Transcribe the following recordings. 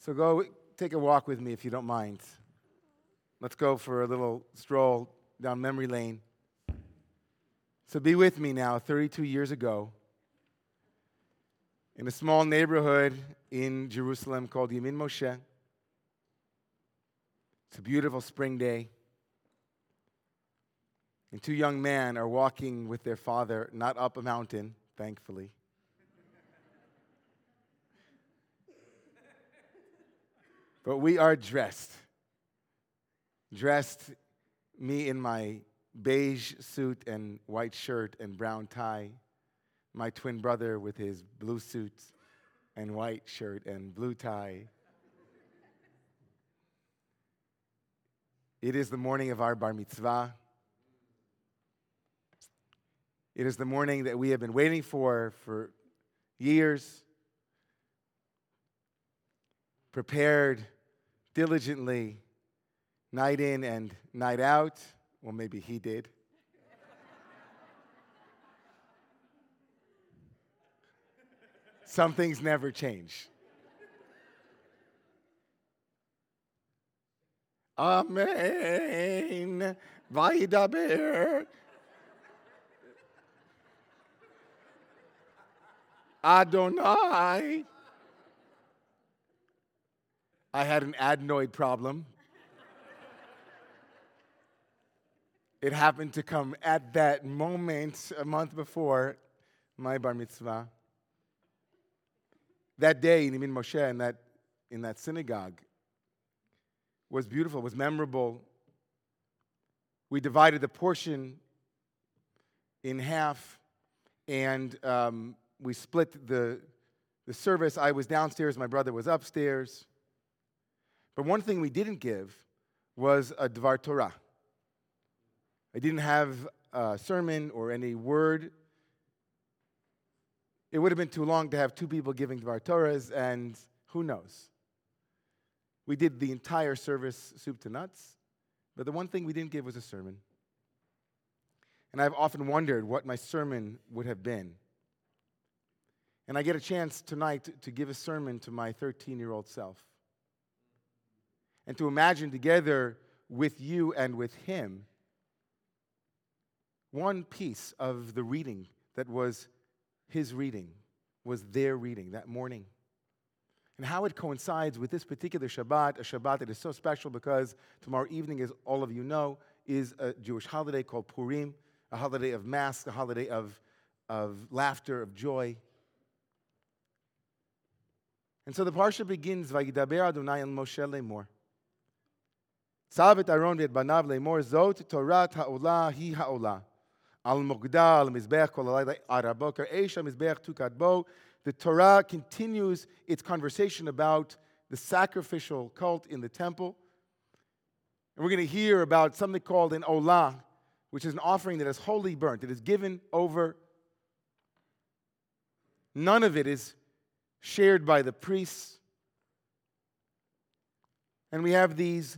So go take a walk with me if you don't mind. Let's go for a little stroll down memory lane. So be with me now, 32 years ago, in a small neighborhood in Jerusalem called Yemin Moshe. It's a beautiful spring day. And two young men are walking with their father, not up a mountain, thankfully, But we are dressed. Dressed, me in my beige suit and white shirt and brown tie, my twin brother with his blue suit and white shirt and blue tie. It is the morning of our bar mitzvah. It is the morning that we have been waiting for for years prepared diligently night in and night out. Well, maybe he did. Some things never change. Amen. Vaidaber. Adonai. I had an adenoid problem. it happened to come at that moment a month before my bar mitzvah. That day in Yemin Moshe, in that, in that synagogue, was beautiful, was memorable. We divided the portion in half, and um, we split the, the service. I was downstairs, my brother was upstairs. But one thing we didn't give was a Dvar Torah. I didn't have a sermon or any word. It would have been too long to have two people giving Dvar Torahs, and who knows? We did the entire service soup to nuts, but the one thing we didn't give was a sermon. And I've often wondered what my sermon would have been. And I get a chance tonight to give a sermon to my 13 year old self and to imagine together with you and with him one piece of the reading that was his reading, was their reading that morning. And how it coincides with this particular Shabbat, a Shabbat that is so special because tomorrow evening, as all of you know, is a Jewish holiday called Purim, a holiday of masks, a holiday of, of laughter, of joy. And so the parsha begins, Vayidaber Adonai el Moshe lemor. צו את אהרון ואת בניו לאמור, זאת תורת העולה היא העולה. על מוקדה, על מזבח כל הלילה עד הבוקר, אש המזבח תוקד בו. The Torah continues its conversation about the sacrificial cult in the temple. And we're going to hear about something called an olah, which is an offering that is wholly burnt. It is given over. None of it is shared by the priests. And we have these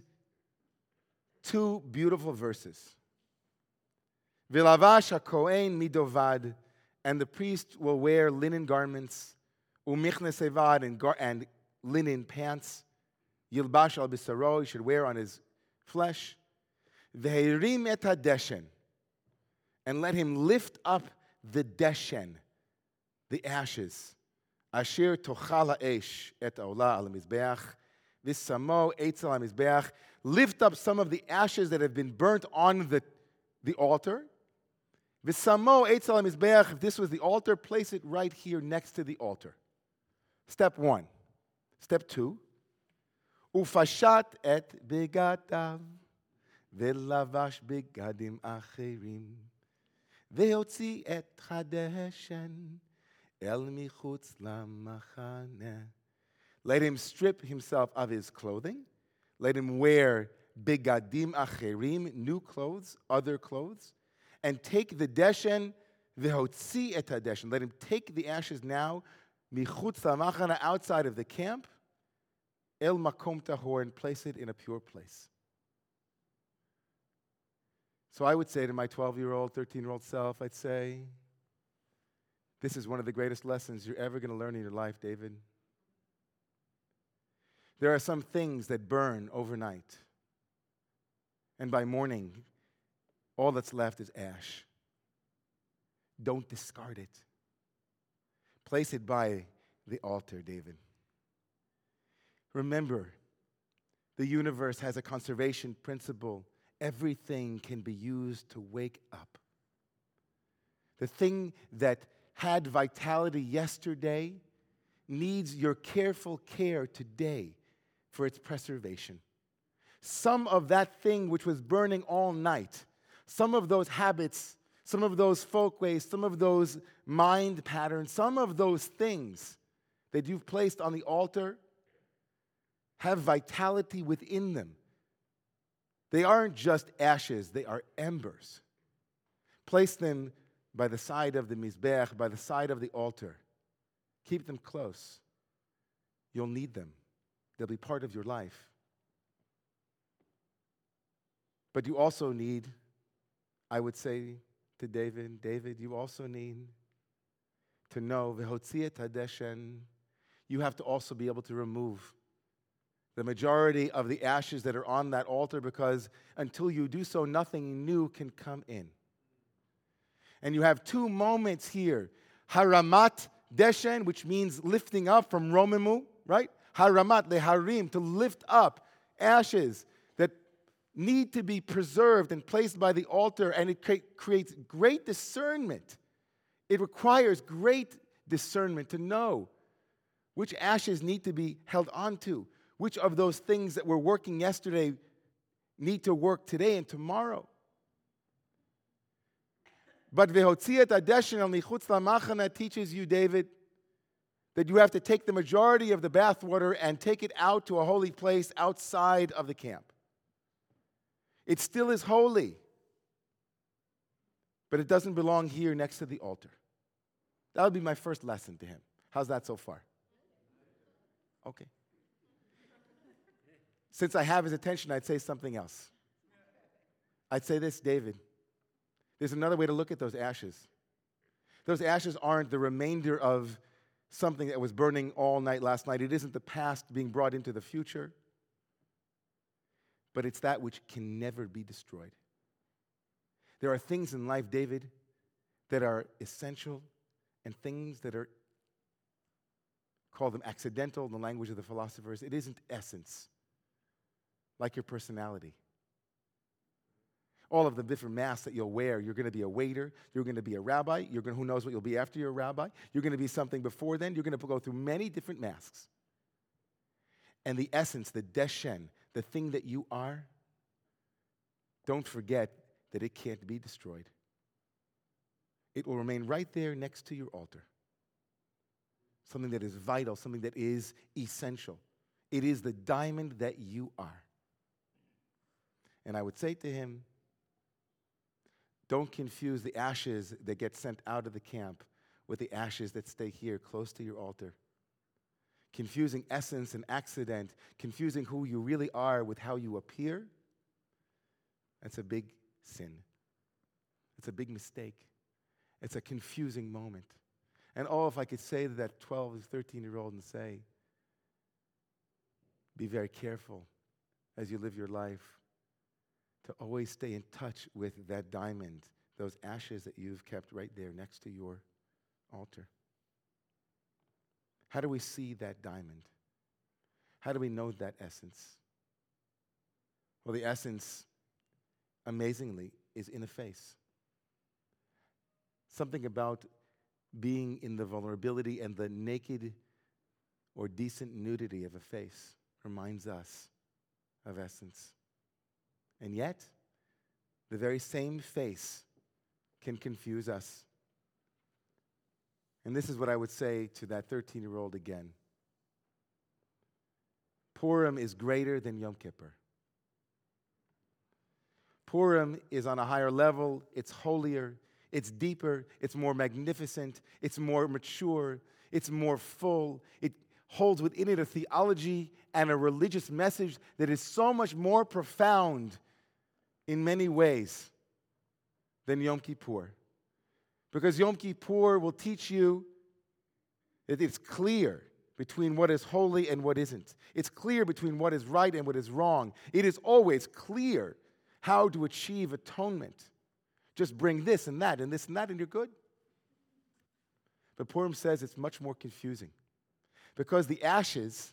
two beautiful verses. Vilavash kohen midovad, and the priest will wear linen garments, umichne sevad, and, linen pants. Yilbash al bisaro, he should wear on his flesh. Veherim et deshen, and let him lift up the deshen, the ashes. Asher tochal esh et olah al mizbeach, this samo, Eitzel HaMizbeach, lift up some of the ashes that have been burnt on the, the altar. Visamo, Eitzel HaMizbeach, if this was the altar, place it right here next to the altar. Step one. Step two. Ufashat et begatav, velavash begadim acherim, veotzi et chadeshen, el michutz lamachaneh. Let him strip himself of his clothing let him wear begadim acherim, new clothes, other clothes, and take the deshen, v'hotzi et deshen. Let him take the ashes now, michutz machana, outside of the camp, el makom tahor, and place it in a pure place. So I would say to my 12 year old, 13 year old self, I'd say, this is one of the greatest lessons you're ever going to learn in your life, David. There are some things that burn overnight. And by morning, all that's left is ash. Don't discard it. Place it by the altar, David. Remember, the universe has a conservation principle. Everything can be used to wake up. The thing that had vitality yesterday needs your careful care today for its preservation. Some of that thing which was burning all night, some of those habits, some of those folkways, some of those mind patterns, some of those things that you've placed on the altar have vitality within them. They aren't just ashes, they are embers. Place them by the side of the Mizbech, by the side of the altar. Keep them close. You'll need them, they'll be part of your life. But you also need, I would say to David, David, you also need to know, you have to also be able to remove the majority of the ashes that are on that altar because until you do so, nothing new can come in. And you have two moments here haramat deshen, which means lifting up from Romemu, right? Haramat leharim, to lift up ashes that need to be preserved and placed by the altar, and it cre- creates great discernment. It requires great discernment to know which ashes need to be held onto, which of those things that were working yesterday need to work today and tomorrow. But Vehotziat Adeshin al Nichutz Lamachana teaches you, David, that you have to take the majority of the bathwater and take it out to a holy place outside of the camp. It still is holy, but it doesn't belong here next to the altar. That would be my first lesson to him. How's that so far? Okay. Since I have his attention, I'd say something else. I'd say this, David. There's another way to look at those ashes. Those ashes aren't the remainder of something that was burning all night last night. It isn't the past being brought into the future, but it's that which can never be destroyed. There are things in life, David, that are essential and things that are, call them accidental in the language of the philosophers. It isn't essence, like your personality all of the different masks that you'll wear. You're going to be a waiter. You're going to be a rabbi. You're going who knows what you'll be after you're a rabbi. You're going to be something before then. You're going to go through many different masks. And the essence, the deshen, the thing that you are, don't forget that it can't be destroyed. It will remain right there next to your altar. Something that is vital, something that is essential. It is the diamond that you are. And I would say to him, don't confuse the ashes that get sent out of the camp with the ashes that stay here close to your altar. Confusing essence and accident, confusing who you really are with how you appear, that's a big sin. It's a big mistake. It's a confusing moment. And oh, if I could say to that 12 or 13 year old and say, be very careful as you live your life to always stay in touch with that diamond, those ashes that you've kept right there next to your altar. How do we see that diamond? How do we know that essence? Well, the essence, amazingly, is in a face. Something about being in the vulnerability and the naked or decent nudity of a face reminds us of essence. And yet, the very same face can confuse us. And this is what I would say to that 13 year old again Purim is greater than Yom Kippur. Purim is on a higher level, it's holier, it's deeper, it's more magnificent, it's more mature, it's more full. It holds within it a theology and a religious message that is so much more profound in many ways than Yom Kippur. Because Yom Kippur will teach you that it's clear between what is holy and what isn't. It's clear between what is right and what is wrong. It is always clear how to achieve atonement. Just bring this and that and this and that, and you're good. But Purim says it's much more confusing because the ashes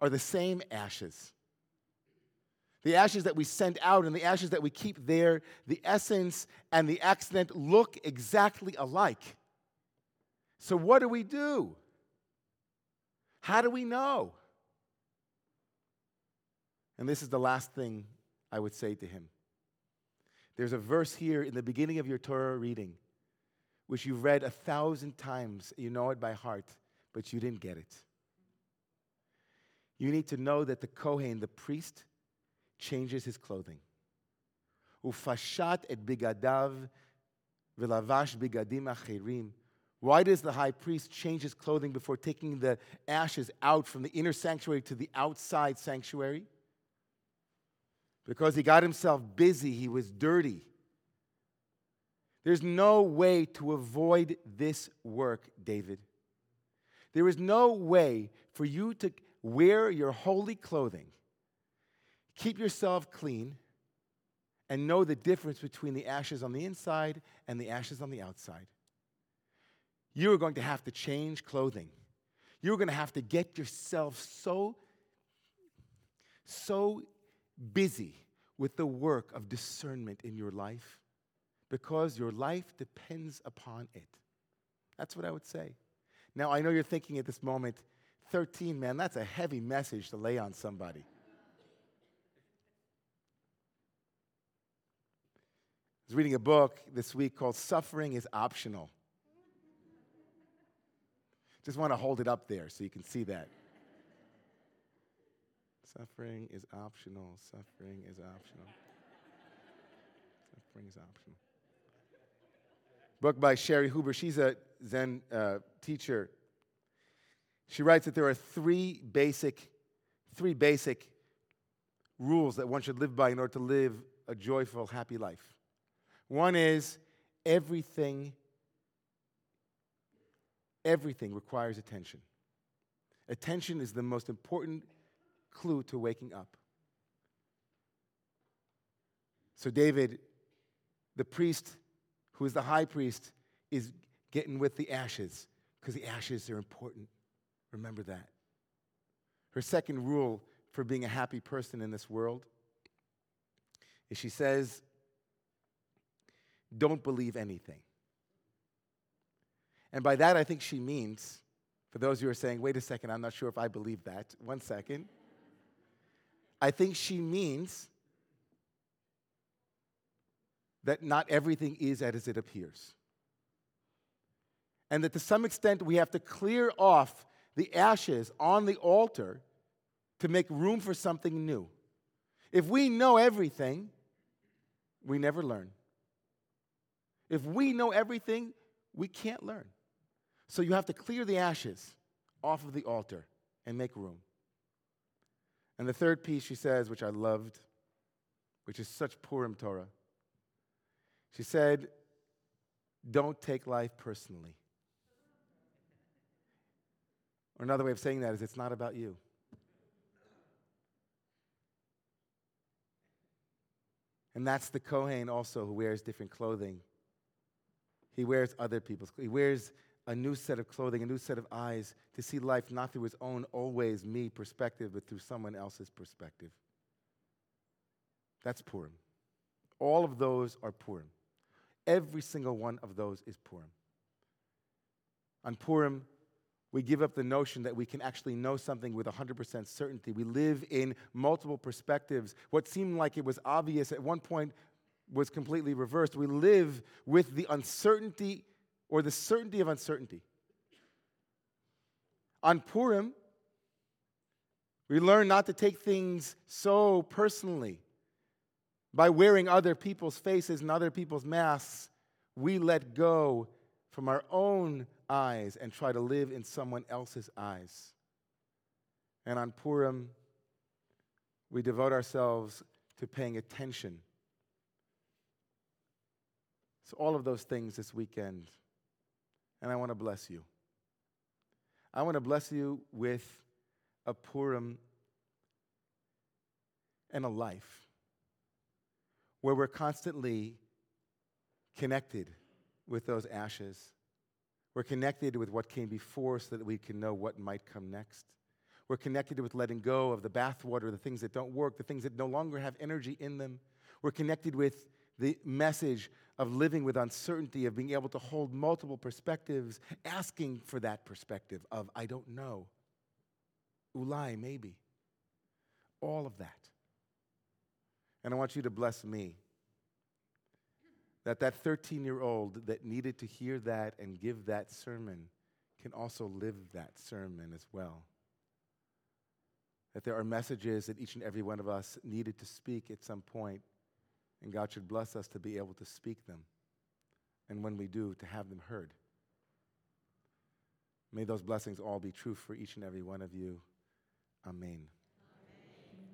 are the same ashes. The ashes that we send out and the ashes that we keep there, the essence and the accident look exactly alike. So, what do we do? How do we know? And this is the last thing I would say to him. There's a verse here in the beginning of your Torah reading, which you've read a thousand times. You know it by heart, but you didn't get it. You need to know that the Kohen, the priest, changes his clothing. Ufashat et bigadav v'lavash bigadim achirim. Why does the high priest change his clothing before taking the ashes out from the inner sanctuary to the outside sanctuary? Because he got himself busy, he was dirty. There's no way to avoid this work, David. There is no way for you to wear your holy clothing, keep yourself clean, and know the difference between the ashes on the inside and the ashes on the outside. You are going to have to change clothing. You're going to have to get yourself so, so busy with the work of discernment in your life because your life depends upon it. That's what I would say. Now, I know you're thinking at this moment, 13, man, that's a heavy message to lay on somebody. Was reading a book this week called Suffering is Optional. Just want to hold it up there so you can see that. Suffering is optional. Suffering is optional. Suffering is optional. Book by Cheri Huber. She's a Zen uh, teacher she writes that there are three basic, three basic rules that one should live by in order to live a joyful, happy life. One is everything, everything requires attention. Attention is the most important clue to waking up. So, David, the priest, who is the high priest, is getting with the ashes because the ashes are important. Remember that. Her second rule for being a happy person in this world is she says, don't believe anything. And by that, I think she means, for those who are saying, wait a second, I'm not sure if I believe that. One second. I think she means that not everything is as it appears. And that to some extent, we have to clear off the ashes on the altar to make room for something new. If we know everything, we never learn. If we know everything, we can't learn. So you have to clear the ashes off of the altar and make room. And the third piece she says, which I loved, which is such Purim Torah, she said, Don't take life personally. Or another way of saying that is it's not about you. And that's the Kohen also who wears different clothing. He wears other people's He wears a new set of clothing, a new set of eyes to see life not through his own always me perspective, but through someone else's perspective. That's Purim. All of those are Purim. Every single one of those is Purim. On Purim, we give up the notion that we can actually know something with 100% certainty. We live in multiple perspectives. What seemed like it was obvious at one point was completely reversed. We live with the uncertainty or the certainty of uncertainty. On Purim, we learn not to take things so personally. By wearing other people's faces and other people's masks, we let go from our own eyes and try to live in someone else's eyes. And on Purim, we devote ourselves to paying attention. All of those things this weekend. And I want to bless you. I want to bless you with a Purim and a life where we're constantly connected with those ashes. We're connected with what came before so that we can know what might come next. We're connected with letting go of the bathwater, the things that don't work, the things that no longer have energy in them. We're connected with the message of living with uncertainty, of being able to hold multiple perspectives, asking for that perspective of, I don't know, ulai, maybe. All of that. And I want you to bless me that that 13 year old that needed to hear that and give that sermon can also live that sermon as well. That there are messages that each and every one of us needed to speak at some point, and God should bless us to be able to speak them. And when we do, to have them heard. May those blessings all be true for each and every one of you. Amen.